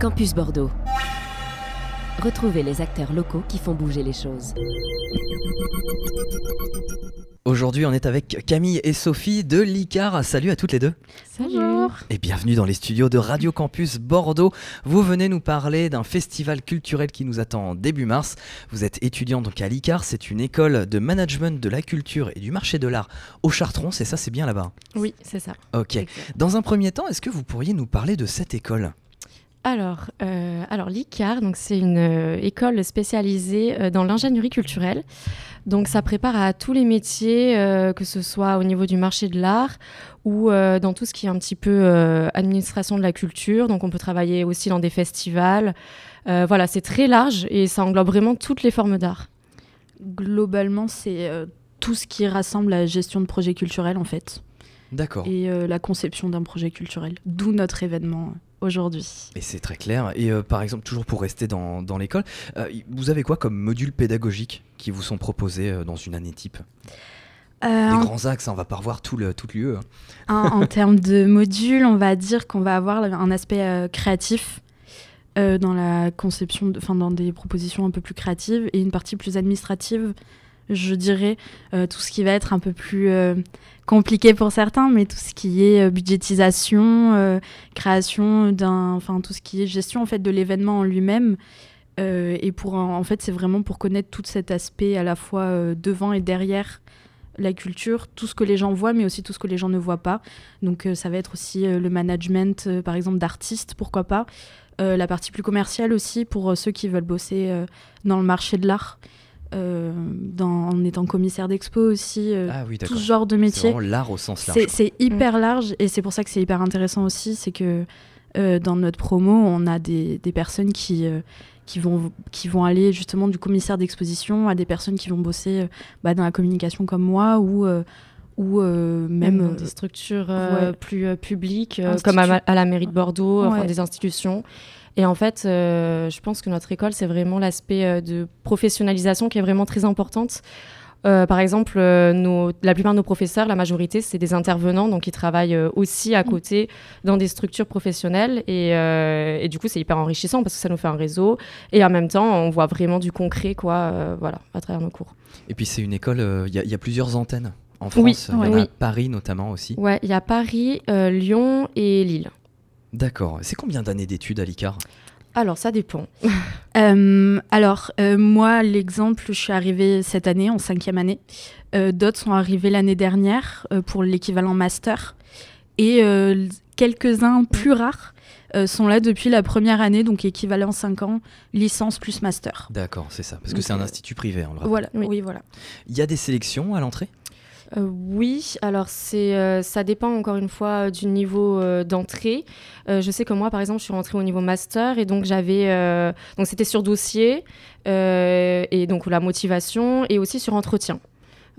Campus Bordeaux. Retrouvez les acteurs locaux qui font bouger les choses. Aujourd'hui, on est avec Camille et Sophie de l'ICAR. Salut à toutes les deux. Salut. Et bienvenue dans les studios de Radio Campus Bordeaux. Vous venez nous parler d'un festival culturel qui nous attend début mars. Vous êtes étudiant donc à l'ICAR, c'est une école de management de la culture et du marché de l'art au Chartron, c'est ça, c'est bien là-bas? Oui, c'est ça. Ok. Dans un premier temps, est-ce que vous pourriez nous parler de cette école? Alors, euh, alors l'ICAR, donc c'est une euh, école spécialisée euh, dans l'ingénierie culturelle. Donc, ça prépare à tous les métiers, euh, que ce soit au niveau du marché de l'art ou euh, dans tout ce qui est un petit peu euh, administration de la culture. Donc, on peut travailler aussi dans des festivals. Euh, voilà, c'est très large et ça englobe vraiment toutes les formes d'art. Globalement, c'est euh, tout ce qui rassemble la gestion de projets culturels en fait D'accord. et euh, la conception d'un projet culturel. D'où notre événement euh, aujourd'hui. Et c'est très clair. Et euh, par exemple, toujours pour rester dans, dans l'école, euh, vous avez quoi comme module pédagogique qui vous sont proposés euh, dans une année type? Des grands axes, hein, on va pas revoir tout le, toute l'UE. hein. en- termes de modules, on va dire qu'on va avoir un aspect créatif dans la conception, enfin dans des propositions un peu plus créatives et une partie plus administrative. Je dirais euh, tout ce qui va être un peu plus euh, compliqué pour certains, mais tout ce qui est euh, budgétisation, création d'un, enfin tout ce qui est gestion en fait de l'événement en lui-même. Et pour en fait, c'est vraiment pour connaître tout cet aspect à la fois devant et derrière la culture, tout ce que les gens voient, mais aussi tout ce que les gens ne voient pas. Donc ça va être aussi le management, par exemple, d'artistes, pourquoi pas. La partie plus commerciale aussi pour ceux qui veulent bosser dans le marché de l'art, euh, dans- en étant commissaire d'expo aussi, euh, Ah oui, tout ce genre de C'est métier. vraiment l'art au sens large. C'est c'est hyper large et c'est pour ça que c'est hyper intéressant aussi, c'est que euh, dans notre promo, on a des, des personnes qui, qui, vont, qui vont aller justement du commissaire d'exposition à des personnes qui vont bosser bah, dans la communication comme moi ou, ou euh, Même même... dans des structures euh, ouais. plus euh, publiques, euh, Institut. comme à, la mairie de Bordeaux, enfin des institutions. Et en fait, euh, je pense que notre école, c'est vraiment l'aspect euh, de professionnalisation qui est vraiment très importante. Euh, par exemple, euh, nos- la plupart de nos professeurs, la majorité, c'est des intervenants, donc ils travaillent euh, aussi à Mm. côté dans des structures professionnelles. Et, euh, et du coup, c'est hyper enrichissant parce que ça nous fait un réseau. Et en même temps, on voit vraiment du concret, quoi, euh, voilà, à travers nos cours. Et puis c'est une école, euh, il y, a- il y a plusieurs antennes en Oui, France. Il y en a oui. à Paris notamment aussi. Ouais, il y a Paris, euh, Lyon et Lille. D'accord. C'est combien d'années d'études à l'ICAR? Alors, ça dépend. Euh, alors, euh, moi, l'exemple, je suis arrivée cette année, en cinquième année. Euh, D'autres sont arrivés l'année dernière euh, pour l'équivalent master. Et euh, quelques-uns plus rares sont là depuis la première année, donc équivalent 5 ans, licence plus master. D'accord, c'est ça. Parce que c'est un institut privé, on le rappelle. Voilà, Oui. oui, voilà. Il y a des sélections à l'entrée? Euh, oui, alors c'est, euh, ça dépend encore une fois euh, du niveau d'entrée. Je sais que moi, par exemple, je suis rentrée au niveau master et donc j'avais, donc c'était sur dossier et donc la motivation et aussi sur entretien.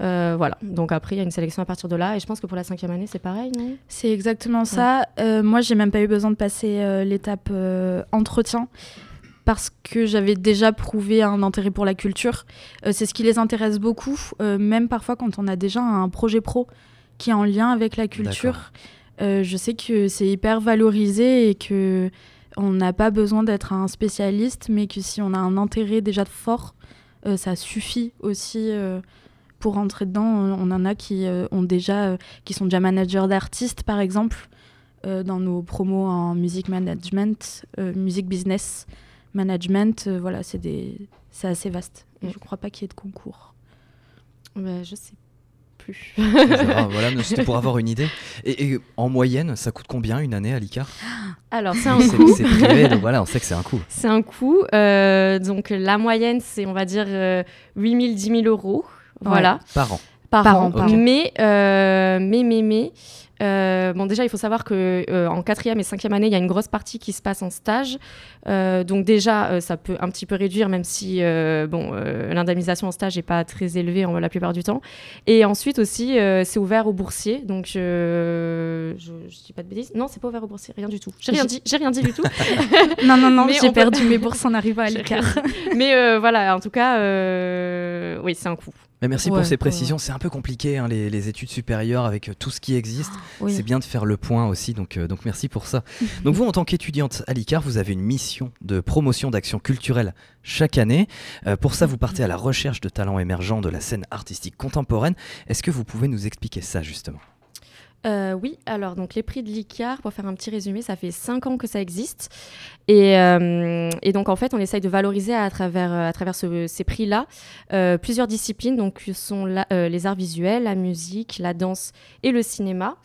Euh, voilà. Donc après, il y a une sélection à partir de là et je pense que pour la cinquième année, c'est pareil, non? C'est exactement ça. Euh, moi, j'ai même pas eu besoin de passer euh, l'étape entretien parce que j'avais déjà prouvé un intérêt pour la culture. Euh, c'est ce qui les intéresse beaucoup, euh, même parfois quand on a déjà un projet pro qui est en lien avec la culture. Euh, je sais que c'est hyper valorisé et que on n'a pas besoin d'être un spécialiste, mais que si on a un intérêt déjà fort, ça suffit aussi. pour rentrer dedans, on en a qui ont déjà, qui sont déjà managers d'artistes, par exemple, dans nos promos en musique management, musique business management. euh, voilà, c'est des, c'est assez vaste. Et je crois pas qu'il y ait de concours. Ben, Je sais plus. Voilà, mais c'était pour avoir une idée. Et, et en moyenne, ça coûte combien une année à l'ICAR alors c'est un C'est coût. c'est privé, donc voilà, on sait que c'est un coût. C'est un coût. Euh, donc la moyenne, c'est on va dire euh, 8 000, 10 000 euros. Voilà. Par an. par, Par an. an, par an. Mais, euh, mais, mais, mais, euh, bon, déjà, il faut savoir que euh, en quatrième et cinquième année, il y a une grosse partie qui se passe en stage. Euh, donc déjà, ça peut un petit peu réduire, même si bon, l'indemnisation en stage n'est pas très élevée en, la plupart du temps. Et ensuite aussi, c'est ouvert aux boursiers. Donc je, je, je dis pas de bêtises. Non, c'est pas ouvert aux boursiers, rien du tout. J'ai rien dit, j'ai rien dit du tout. non, non, non, j'ai peut- perdu mes bourses en arrivant à l'écart. Mais voilà, en tout cas, oui, c'est un coût. Merci Ouais, pour ces précisions. C'est un peu compliqué, hein, les, les études supérieures, avec euh, tout ce qui existe. Oui. C'est bien de faire le point aussi, donc, euh, donc merci pour ça. donc vous, en tant qu'étudiante à l'ICAR, vous avez une mission de promotion d'actions culturelles chaque année. Euh, pour ça, vous partez à la recherche de talents émergents de la scène artistique contemporaine. Est-ce que vous pouvez nous expliquer ça justement? Euh, oui, alors donc les prix de l'ICAR, pour faire un petit résumé, ça fait 5 ans que ça existe. Et, euh, et donc en fait, on essaye de valoriser à travers, euh, à travers ce- ces prix-là plusieurs disciplines, donc sont les arts visuels, la musique, la danse et le cinéma.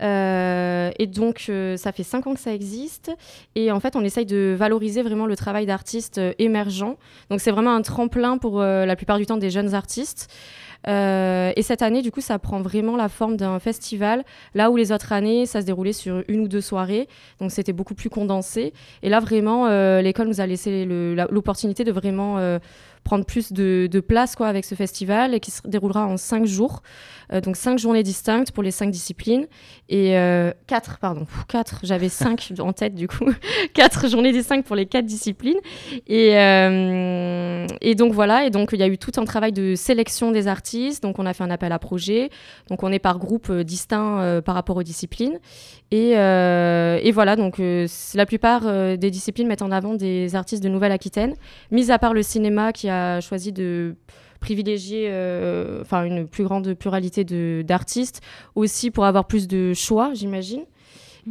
Et donc ça fait 5 ans que ça existe. Et en fait, on essaye de valoriser vraiment le travail d'artistes émergents. Donc c'est vraiment un tremplin pour la plupart du temps des jeunes artistes. Euh, et cette année, du coup, ça prend vraiment la forme d'un festival, là où les autres années, ça se déroulait sur une ou deux soirées, donc c'était beaucoup plus condensé. Et là, vraiment, euh, l'école nous a laissé l'opportunité de vraiment euh, prendre plus de, de place quoi, avec ce festival, et qui se déroulera en cinq jours. Euh, donc cinq journées distinctes pour les cinq disciplines, et euh, quatre, pardon, quatre, j'avais cinq en tête du coup, quatre journées distinctes pour les quatre disciplines. Et, euh, et donc voilà, et donc il y a eu tout un travail de sélection des artistes. Donc on a fait un appel à projet. Donc on est par groupe distinct par rapport aux disciplines. Et, et voilà, donc la plupart des disciplines mettent en avant des artistes de Nouvelle-Aquitaine, mis à part le cinéma qui a choisi de privilégier euh, enfin une plus grande pluralité de- d'artistes, aussi pour avoir plus de choix, j'imagine.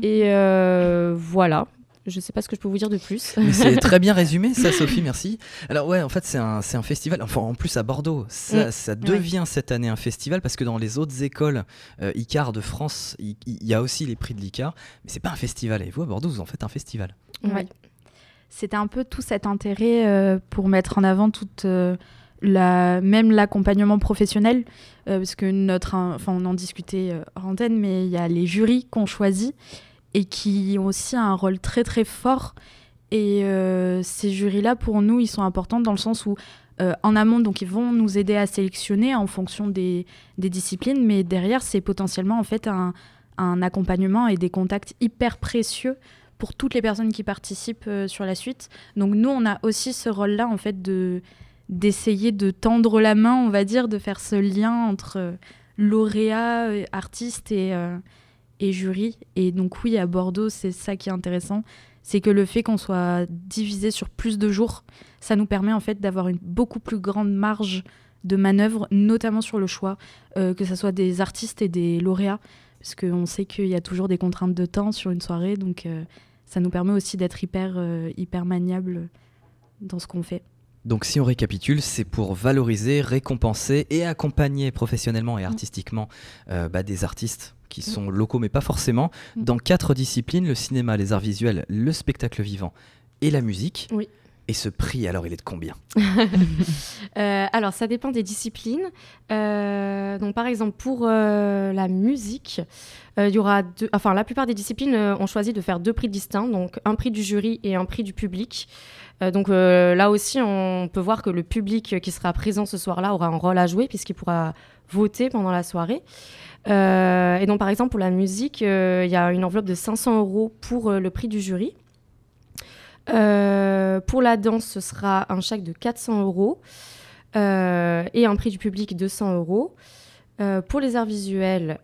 Et euh, voilà. Je sais pas ce que je peux vous dire de plus. C'est très bien résumé, ça, Sophie, merci. Alors, ouais, en fait, c'est un, c'est un festival, enfin, en plus à Bordeaux, ça, Mm. ça devient cette année un festival parce que dans les autres écoles euh, ICAR de France, il il y, a aussi les prix de l'ICAR, mais c'est pas un festival. Et vous, à Bordeaux, vous en faites un festival. Ouais. C'était un peu tout cet intérêt euh, pour mettre en avant toute euh, la même l'accompagnement professionnel euh, parce que notre hein, enfin on en discutait hors antenne mais il y a les jurys qu'on choisit et qui ont aussi un rôle très très fort. Et ces jurys là pour nous ils sont importants dans le sens où en amont donc ils vont nous aider à sélectionner en fonction des, des disciplines mais derrière c'est potentiellement en fait un, un accompagnement et des contacts hyper précieux pour toutes les personnes qui participent euh, sur la suite. Donc nous, on a aussi ce rôle-là, en fait, de d'essayer de tendre la main, on va dire, de faire ce lien entre euh, lauréat, euh, artiste et, euh, et jury. Et donc oui, à Bordeaux, c'est ça qui est intéressant, c'est que le fait qu'on soit divisé sur plus de jours, ça nous permet en fait d'avoir une beaucoup plus grande marge de manœuvre, notamment sur le choix, que ce soit des artistes et des lauréats, parce qu'on sait qu'il y a toujours des contraintes de temps sur une soirée, donc ça nous permet aussi d'être hyper, euh, hyper maniable dans ce qu'on fait. Donc, si on récapitule, c'est pour valoriser, récompenser et accompagner professionnellement et artistiquement euh, bah, des artistes qui sont locaux, mais pas forcément, Mm. dans quatre disciplines le cinéma, les arts visuels, le spectacle vivant et la musique. Oui. Et ce prix, alors, il est de combien? Euh, alors, ça dépend des disciplines. Euh, donc, par exemple, pour euh, la musique, il y aura. Enfin, la plupart des disciplines ont choisi de faire deux prix distincts, donc un prix du jury et un prix du public. Donc là aussi, on peut voir que le public qui sera présent ce soir-là aura un rôle à jouer puisqu'il pourra voter pendant la soirée. Et donc, par exemple, pour la musique, il y a une enveloppe de 500 euros pour le prix du jury. Euh, pour la danse, ce sera un chèque de 400 euros euh, et un prix du public 200 euros. Euh, pour les arts visuels,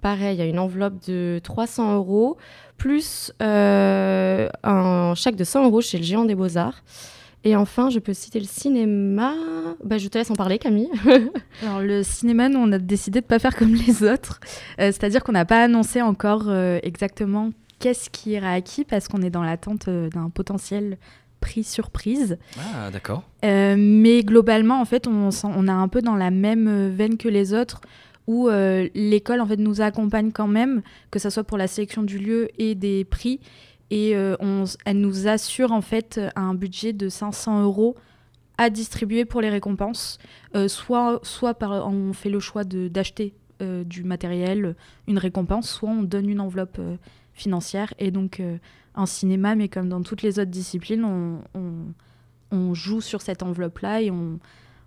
pareil, il y a une enveloppe de 300 euros plus un chèque de 100 euros chez le Géant des Beaux-Arts. Et enfin, je peux citer le cinéma. Bah, je te laisse en parler, Camille. Alors le cinéma, nous, on a décidé de pas faire comme les autres. C'est-à-dire qu'on n'a pas annoncé encore exactement qu'est-ce qui ira à qui parce qu'on est dans l'attente euh, d'un potentiel prix surprise. Ah, d'accord. Euh, mais globalement, en fait, on, on a un peu dans la même euh, veine que les autres où euh, l'école en fait nous accompagne quand même, que ce soit pour la sélection du lieu et des prix. Et euh, on elle nous assure en fait un budget de 500 euros à distribuer pour les récompenses. Soit soit par, on fait le choix d'acheter du matériel, une récompense, soit on donne une enveloppe financière. Et donc euh, en cinéma, mais comme dans toutes les autres disciplines, on, on- on joue sur cette enveloppe-là et on,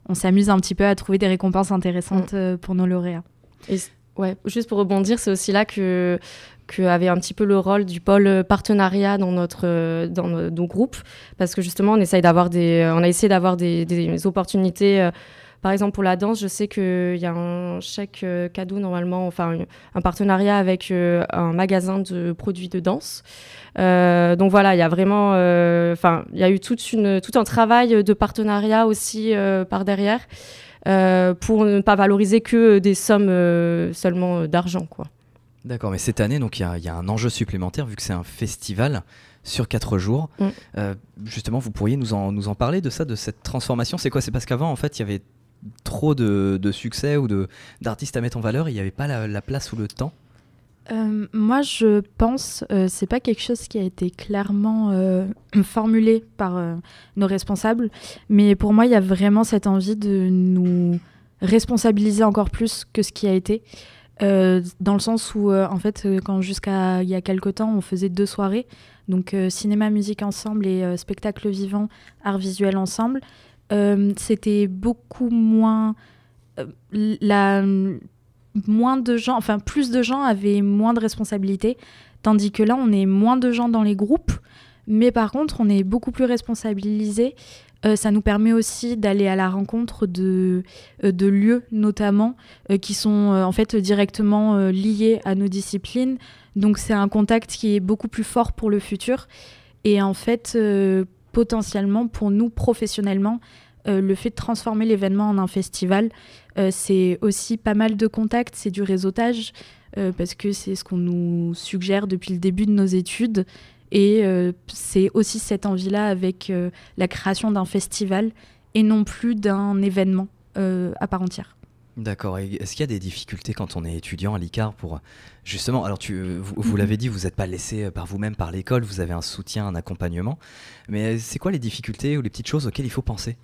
on s'amuse un petit peu à trouver des récompenses intéressantes euh, pour nos lauréats. Et ouais, juste pour rebondir, c'est aussi là que, que avait un petit peu le rôle du pôle euh, partenariat dans notre euh, dans nos, nos groupes, parce que justement on essaye d'avoir des, on a essayé d'avoir des, des opportunités. Euh, Par exemple, pour la danse, je sais qu'il y a un chèque cadeau normalement, enfin un partenariat avec un magasin de produits de danse. donc voilà, il y a vraiment, enfin, il y a eu toute une, tout un travail de partenariat aussi par derrière. pour ne pas valoriser que des sommes seulement d'argent, quoi. D'accord, mais cette année, donc il y, a un enjeu supplémentaire vu que c'est un festival sur quatre jours. Mm. Euh, justement, vous pourriez nous en, nous en parler de ça, de cette transformation? C'est quoi? C'est parce qu'avant, en fait, il y avait trop de, succès ou d'artistes à mettre en valeur, il n'y avait pas la, place ou le temps euh, moi, je pense, euh, c'est pas quelque chose qui a été clairement euh, formulé par nos responsables, mais pour moi, il y a vraiment cette envie de nous responsabiliser encore plus que ce qui a été. Euh, dans le sens où, euh, en fait, euh, quand jusqu'à il y a quelque temps, on faisait deux soirées, donc cinéma, musique ensemble et spectacle vivant, art visuel ensemble, c'était beaucoup moins. la, moins de gens, enfin, plus de gens avaient moins de responsabilités, tandis que là, on est moins de gens dans les groupes, mais par contre, on est beaucoup plus responsabilisés euh, ça nous permet aussi d'aller à la rencontre de, euh, de lieux notamment euh, qui sont en fait directement liés à nos disciplines. Donc c'est un contact qui est beaucoup plus fort pour le futur. Et en fait, potentiellement pour nous professionnellement, le fait de transformer l'événement en un festival, c'est aussi pas mal de contacts, c'est du réseautage, parce que c'est ce qu'on nous suggère depuis le début de nos études. Et euh, c'est aussi cette envie-là avec euh, la création d'un festival et non plus d'un événement euh, à part entière. D'accord. Est-ce qu'il y a des difficultés quand on est étudiant à l'ICAR pour justement Alors, tu, vous, vous l'avez dit, vous n'êtes pas laissé par vous-même par l'école, vous avez un soutien, un accompagnement. Mais c'est quoi les difficultés ou les petites choses auxquelles il faut penser?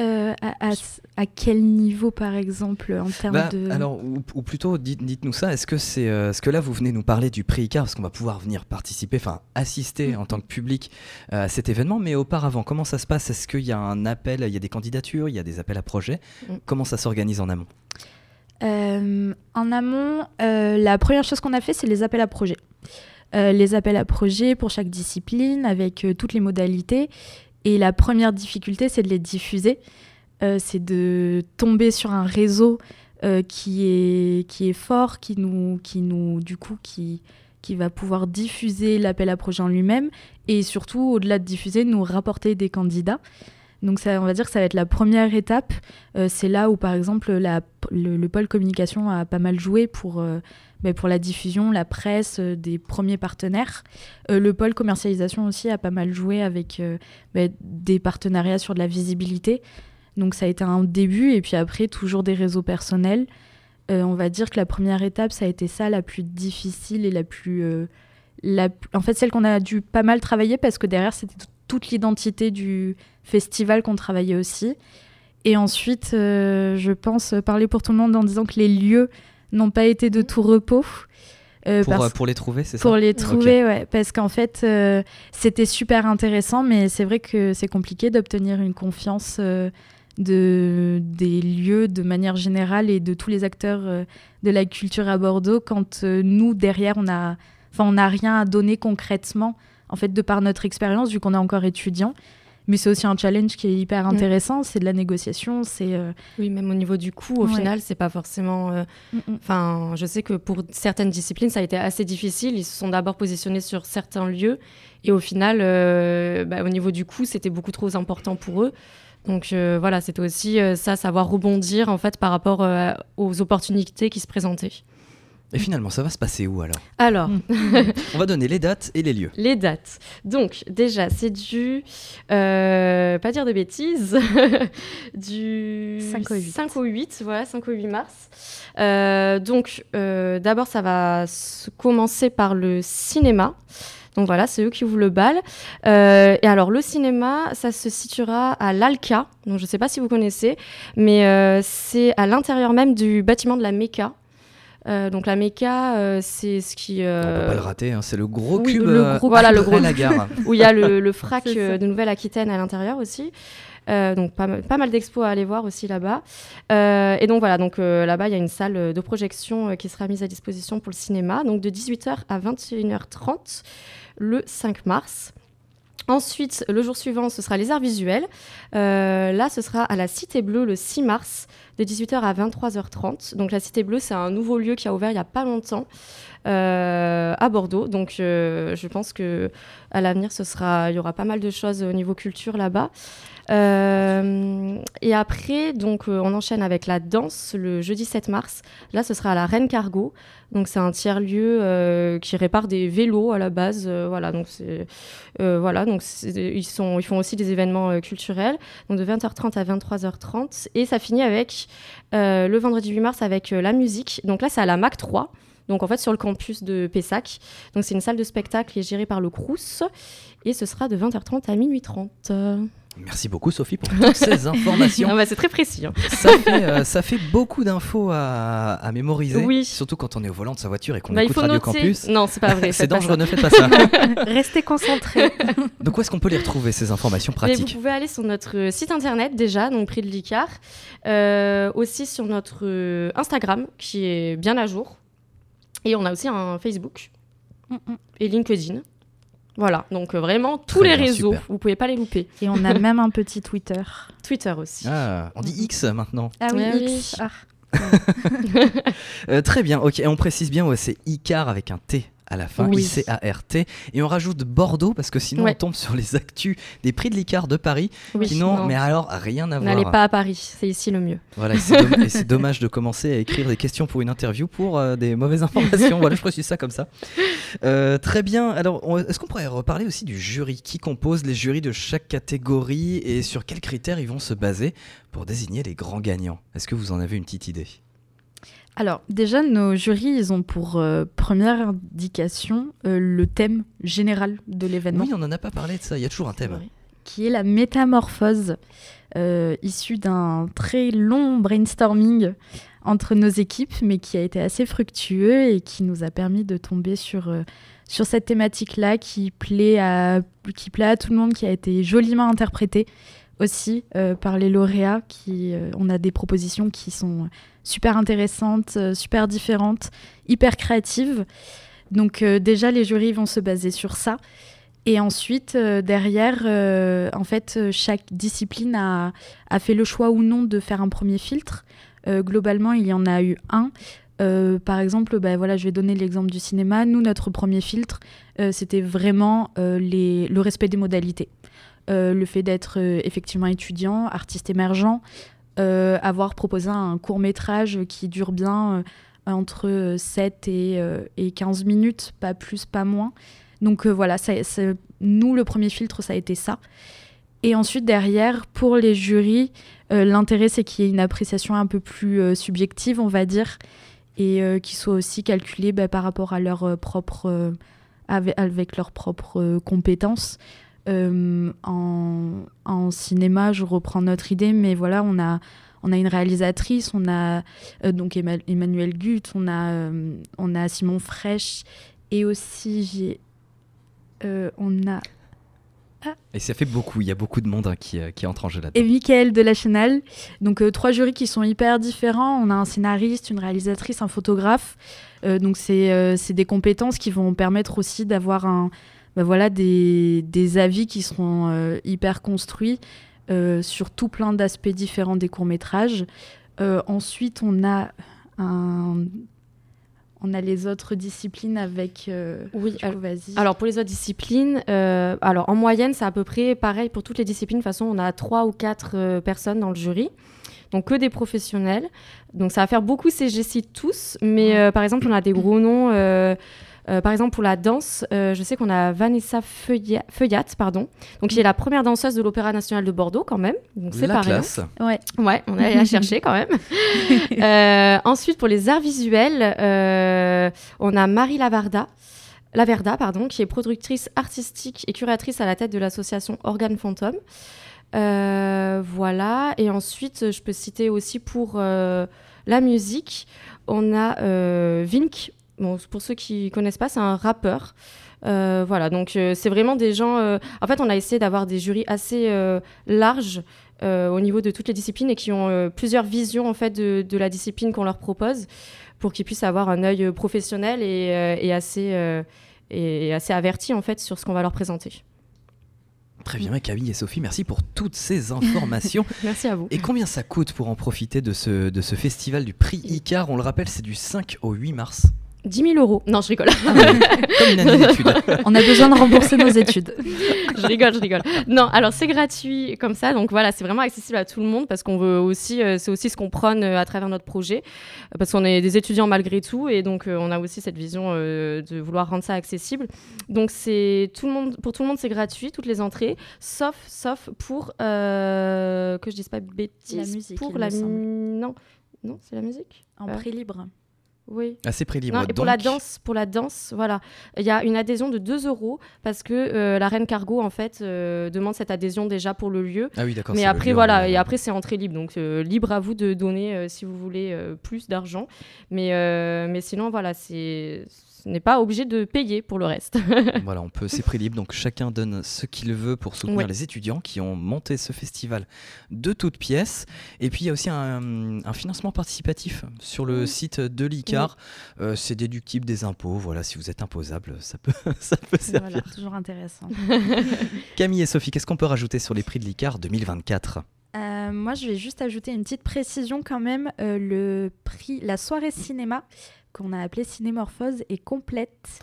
Euh, à, quel niveau, par exemple, en termes bah, de... Alors, ou, plutôt, dites, nous ça, est-ce que c'est euh, ce que là, vous venez nous parler du prix ICAR, parce qu'on va pouvoir venir participer, enfin, assister en tant que public euh, à cet événement, mais auparavant, comment ça se passe? Est-ce qu'il y a un appel, il y a des candidatures, il y a des appels à projets? Mm. Comment ça s'organise en amont? En amont, la première chose qu'on a fait, c'est les appels à projets. les appels à projets pour chaque discipline, avec toutes les modalités. Et la première difficulté, c'est de les diffuser. Euh, c'est de tomber sur un réseau euh, qui, est, qui est fort, qui nous, qui nous, du coup, qui, qui va pouvoir diffuser l'appel à projet en lui-même et surtout, au-delà de diffuser, nous rapporter des candidats. Donc ça, on va dire que ça va être la première étape. Euh, c'est là où, par exemple, le, pôle communication a pas mal joué pour, euh, ben, pour la diffusion, la presse, euh, des premiers partenaires. le pôle commercialisation aussi a pas mal joué avec ben, des partenariats sur de la visibilité. Donc ça a été un début et puis après, toujours des réseaux personnels. on va dire que la première étape, ça a été ça, la plus difficile et la plus... La, en fait, celle qu'on a dû pas mal travailler parce que derrière, c'était toute l'identité du festival qu'on travaillait aussi. Et ensuite, euh, je pense parler pour tout le monde en disant que les lieux n'ont pas été de tout repos. Euh, pour, euh, pour, les trouver, c'est ça Pour les trouver, ouais. Parce qu'en fait, c'était super intéressant, mais c'est vrai que c'est compliqué d'obtenir une confiance de, des lieux de manière générale et de tous les acteurs de la culture à Bordeaux quand nous, derrière, on a, on n'a rien à donner concrètement en fait, de par notre expérience, vu qu'on est encore étudiant. Mais c'est aussi un challenge qui est hyper mm. intéressant. C'est de la négociation. C'est euh, oui, même au niveau du coût, au final, c'est pas forcément. Euh, mm, mm. Enfin, je sais que pour certaines disciplines, ça a été assez difficile. Ils se sont d'abord positionnés sur certains lieux, et au final, euh, bah, au niveau du coût, c'était beaucoup trop important pour eux. Donc voilà, c'était aussi ça, savoir rebondir en fait par rapport aux opportunités qui se présentaient. Et finalement, ça va se passer où alors Alors, on va donner les dates et les lieux. Les dates. Donc, déjà, c'est du, euh, pas dire de bêtises, du 5 au 8. 5 au 8, voilà, 5 au 8 mars. Euh, donc, euh, d'abord, ça va commencer par le cinéma. Donc voilà, c'est eux qui ouvrent le bal. et alors, le cinéma, ça se situera à l'Alca. Donc, je ne sais pas si vous connaissez, mais c'est à l'intérieur même du bâtiment de la Mecca. Euh, donc la méca, euh, c'est ce qui. Euh... On peut pas le rater, hein, c'est le gros cube. Le, gros, voilà le gros la gare. où il y a le, le frac euh, de Nouvelle-Aquitaine à l'intérieur aussi. donc pas, pas mal d'expos à aller voir aussi là-bas. et donc voilà, donc là-bas il y a une salle de projection qui sera mise à disposition pour le cinéma, donc de 18h à 21h30 le 5 mars. Ensuite, le jour suivant, ce sera les arts visuels. Euh, là, ce sera à la Cité Bleue le 6 mars, de 18h à 23h30. Donc la Cité Bleue, c'est un nouveau lieu qui a ouvert il n'y a pas longtemps à Bordeaux. Donc euh, je pense que à l'avenir, il y aura pas mal de choses au niveau culture là-bas. Euh, et après, donc, euh, on enchaîne avec la danse le jeudi 7 mars. Là, ce sera à la Reine Cargo. Donc, c'est un tiers-lieu euh, qui répare des vélos à la base. euh, voilà, donc, euh, ils, ils font aussi des événements euh, culturels. Donc, de 20h30 à 23h30. Et ça finit avec euh, le vendredi 8 mars avec euh, la musique. Donc, là, c'est à la MAC 3. Donc, en fait, sur le campus de Pessac. Donc, c'est une salle de spectacle qui est gérée par le Crous. Et ce sera de 20h30 à minuit 30. Merci beaucoup Sophie pour toutes ces informations. Ah bah, c'est très précis. hein. ça, fait, euh, ça fait beaucoup d'infos à, à mémoriser, Oui. surtout quand on est au volant de sa voiture et qu'on Bah, écoute Radio noter. Campus. Non, c'est pas vrai. C'est dangereux, ne faites pas ça. Restez concentrés. Donc où est-ce qu'on peut les retrouver ces informations Mais vous pratiques pouvez aller sur notre euh, site internet déjà, donc Prix de l'Icar, Euh, aussi sur notre Instagram qui est bien à jour, et on a aussi un Facebook et LinkedIn. Voilà, donc euh, vraiment tous les bien, réseaux, super. vous pouvez pas les louper. Et on a même un petit Twitter. Twitter aussi. Ah, on dit X maintenant. Ah oui, oui, oui. X. Ah. Euh, très bien, ok. Et on précise bien, ouais, c'est Icar avec un T à la fin, Oui. I-C-A-R-T. Et on rajoute Bordeaux parce que sinon Ouais. on tombe sur les actus des prix de l'Icar de Paris. Oui, qui n'ont, non. mais alors, rien à N'allez voir. pas à Paris, c'est ici le mieux. Voilà, et c'est dommage de commencer à écrire des questions pour une interview pour euh, des mauvaises informations. voilà, je précise ça comme ça. Euh, très bien. Alors, est-ce qu'on pourrait reparler aussi du jury? Qui compose les jurys de chaque catégorie? Et sur quels critères ils vont se baser pour désigner les grands gagnants? Est-ce que vous en avez une petite idée? Alors, déjà, nos jurys, ils ont pour euh, première indication euh, le thème général de l'événement, Oui, on n'en a pas parlé de ça. Il y a toujours un thème. qui est la métamorphose, euh, issue d'un très long brainstorming entre nos équipes, mais qui a été assez fructueux et qui nous a permis de tomber sur, sur cette thématique-là qui, plaît à- qui plaît à tout le monde, qui a été joliment interprétée aussi euh, par les lauréats. Qui, euh, on a des propositions qui sont super intéressantes, euh, super différentes, hyper créatives. Donc euh, déjà, les jurys vont se baser sur ça. Et ensuite, derrière, en fait, chaque discipline a, a fait le choix ou non de faire un premier filtre. Globalement, il y en a eu un. Par exemple, bah, voilà, je vais donner l'exemple du cinéma. Nous, notre premier filtre, c'était vraiment les, le respect des modalités. Euh, le fait d'être euh, effectivement étudiant, artiste émergent, euh, avoir proposé un court métrage qui dure bien entre euh, 7 et, et 15 minutes, pas plus, pas moins. Donc voilà, ça- ça- nous, le premier filtre, ça a été ça. Et ensuite, derrière, pour les jurys, l'intérêt, c'est qu'il y ait une appréciation un peu plus subjective, on va dire, et euh, qui soit aussi calculée bah, par rapport à leur propre, avec, leurs propres compétences. Euh, en, cinéma, je reprends notre idée, mais voilà, on a, on a une réalisatrice, on a euh, donc Emma- Emmanuel Gutt, on a, euh, on a Simon Fraîche, et aussi euh, on a Et ça fait beaucoup. Il y a beaucoup de monde hein, qui, euh, qui entre en jeu et là-dedans. Michael de la Chenal. Donc euh, trois jurys qui sont hyper différents. On a un scénariste, une réalisatrice, un photographe. Euh, donc c'est euh, des compétences qui vont permettre aussi d'avoir un bah voilà des, des avis qui seront hyper construits sur tout plein d'aspects différents des courts métrages. ensuite on a un on a les autres disciplines avec euh, Oui, coup, alors-. Alors pour les autres disciplines, euh, alors en moyenne c'est à peu près pareil pour toutes les disciplines. De toute façon, on a trois ou quatre euh, personnes dans le jury, donc que des professionnels. Donc ça va faire beaucoup CGC tous, mais euh, par exemple on a des gros noms. Euh, par exemple pour la danse, euh, je sais qu'on a Vanessa Feuillat, Feuillat, pardon, donc qui est la première danseuse de l'Opéra national de Bordeaux quand même. Donc c'est rien. classe. ouais. Ouais, on est allé la chercher quand même. Euh, ensuite, pour les arts visuels, euh, on a Marie Lavarda, Laverda, pardon, qui est productrice artistique et curatrice à la tête de l'association Organe Fantôme. Euh, voilà. Et ensuite, je peux citer aussi pour euh, la musique, on a euh, Vink. Bon, pour ceux qui connaissent pas, c'est un rappeur. Euh, voilà, donc euh, c'est vraiment des gens. euh, En fait, on a essayé d'avoir des jurys assez larges au niveau de toutes les disciplines et qui ont plusieurs visions en fait de, de la discipline qu'on leur propose pour qu'ils puissent avoir un œil professionnel et, et assez et assez averti en fait sur ce qu'on va leur présenter. Très bien, Camille et Sophie, merci pour toutes ces informations. Merci à vous. Et combien ça coûte pour en profiter de ce, de ce festival du prix Icar? On le rappelle, c'est du 5 au 8 mars. 10 000 euros. Non, je rigole. Comme une année d'études. On a besoin de rembourser nos études. je rigole, je rigole. Non, alors c'est gratuit comme ça, donc voilà, c'est vraiment accessible à tout le monde parce qu'on veut aussi, euh, c'est aussi ce qu'on prône euh, à travers notre projet, euh, parce qu'on est des étudiants malgré tout, et donc on a aussi cette vision de vouloir rendre ça accessible. Donc c'est tout le monde, pour tout le monde, c'est gratuit, toutes les entrées, sauf, sauf pour que je dise pas bêtises, La musique, pour il la non, non, c'est la musique. En Euh, prix libre. Oui. Assez prix libre. Non, et pour la danse, pour la danse, voilà, il y a une adhésion de 2 euros parce que euh, la Reine Cargo en fait euh, demande cette adhésion déjà pour le lieu. Ah oui, d'accord. Mais après lieu, voilà, euh, et après c'est entrée libre, donc euh, libre à vous de donner euh, si vous voulez plus d'argent. Mais mais sinon voilà, c'est ce n'est pas obligé de payer pour le reste. Voilà, on peut, c'est prix libre, donc chacun donne ce qu'il veut pour soutenir les étudiants qui ont monté ce festival de toutes pièces. Et puis il y a aussi un, un financement participatif sur le Oui. site de l'ICAR. Euh, c'est déductible des impôts. Voilà, si vous êtes imposable, ça peut, ça peut servir. Voilà, toujours intéressant. Camille et Sophie, qu'est-ce qu'on peut rajouter sur les prix de l'ICAR 2024 Euh, moi, je vais juste ajouter une petite précision quand même. Euh, le prix, la soirée cinéma qu'on a appelée Cinémorphose est complète.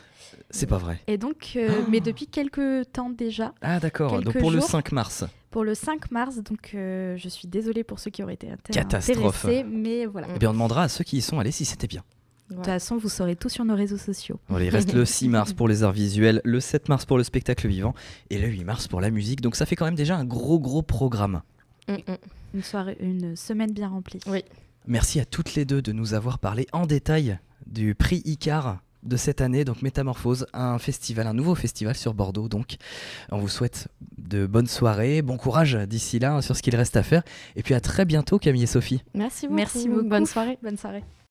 C'est pas vrai. Et donc, euh, Oh. mais depuis quelques temps déjà, Ah d'accord, donc pour le jours. 5 mars. pour le 5 mars. Donc, euh, je suis désolée pour ceux qui auraient été intéressés, mais voilà. Eh bien, on demandera à ceux qui y sont allés si c'était bien. De toute façon, vous saurez tout sur nos réseaux sociaux. Voilà, il reste le 6 mars pour les arts visuels, le 7 mars pour le spectacle vivant et le 8 mars pour la musique. Donc ça fait quand même déjà un gros gros programme. Mm, mm. Une soirée, une semaine bien remplie. Oui. Merci à toutes les deux de nous avoir parlé en détail du prix Icar de cette année, donc Métamorphose, un festival, un nouveau festival sur Bordeaux. Donc, on vous souhaite de bonnes soirées, bon courage d'ici là sur ce qu'il reste à faire, et puis à très bientôt Camille et Sophie. Merci beaucoup. Merci beaucoup. Bonne soirée. Bonne soirée.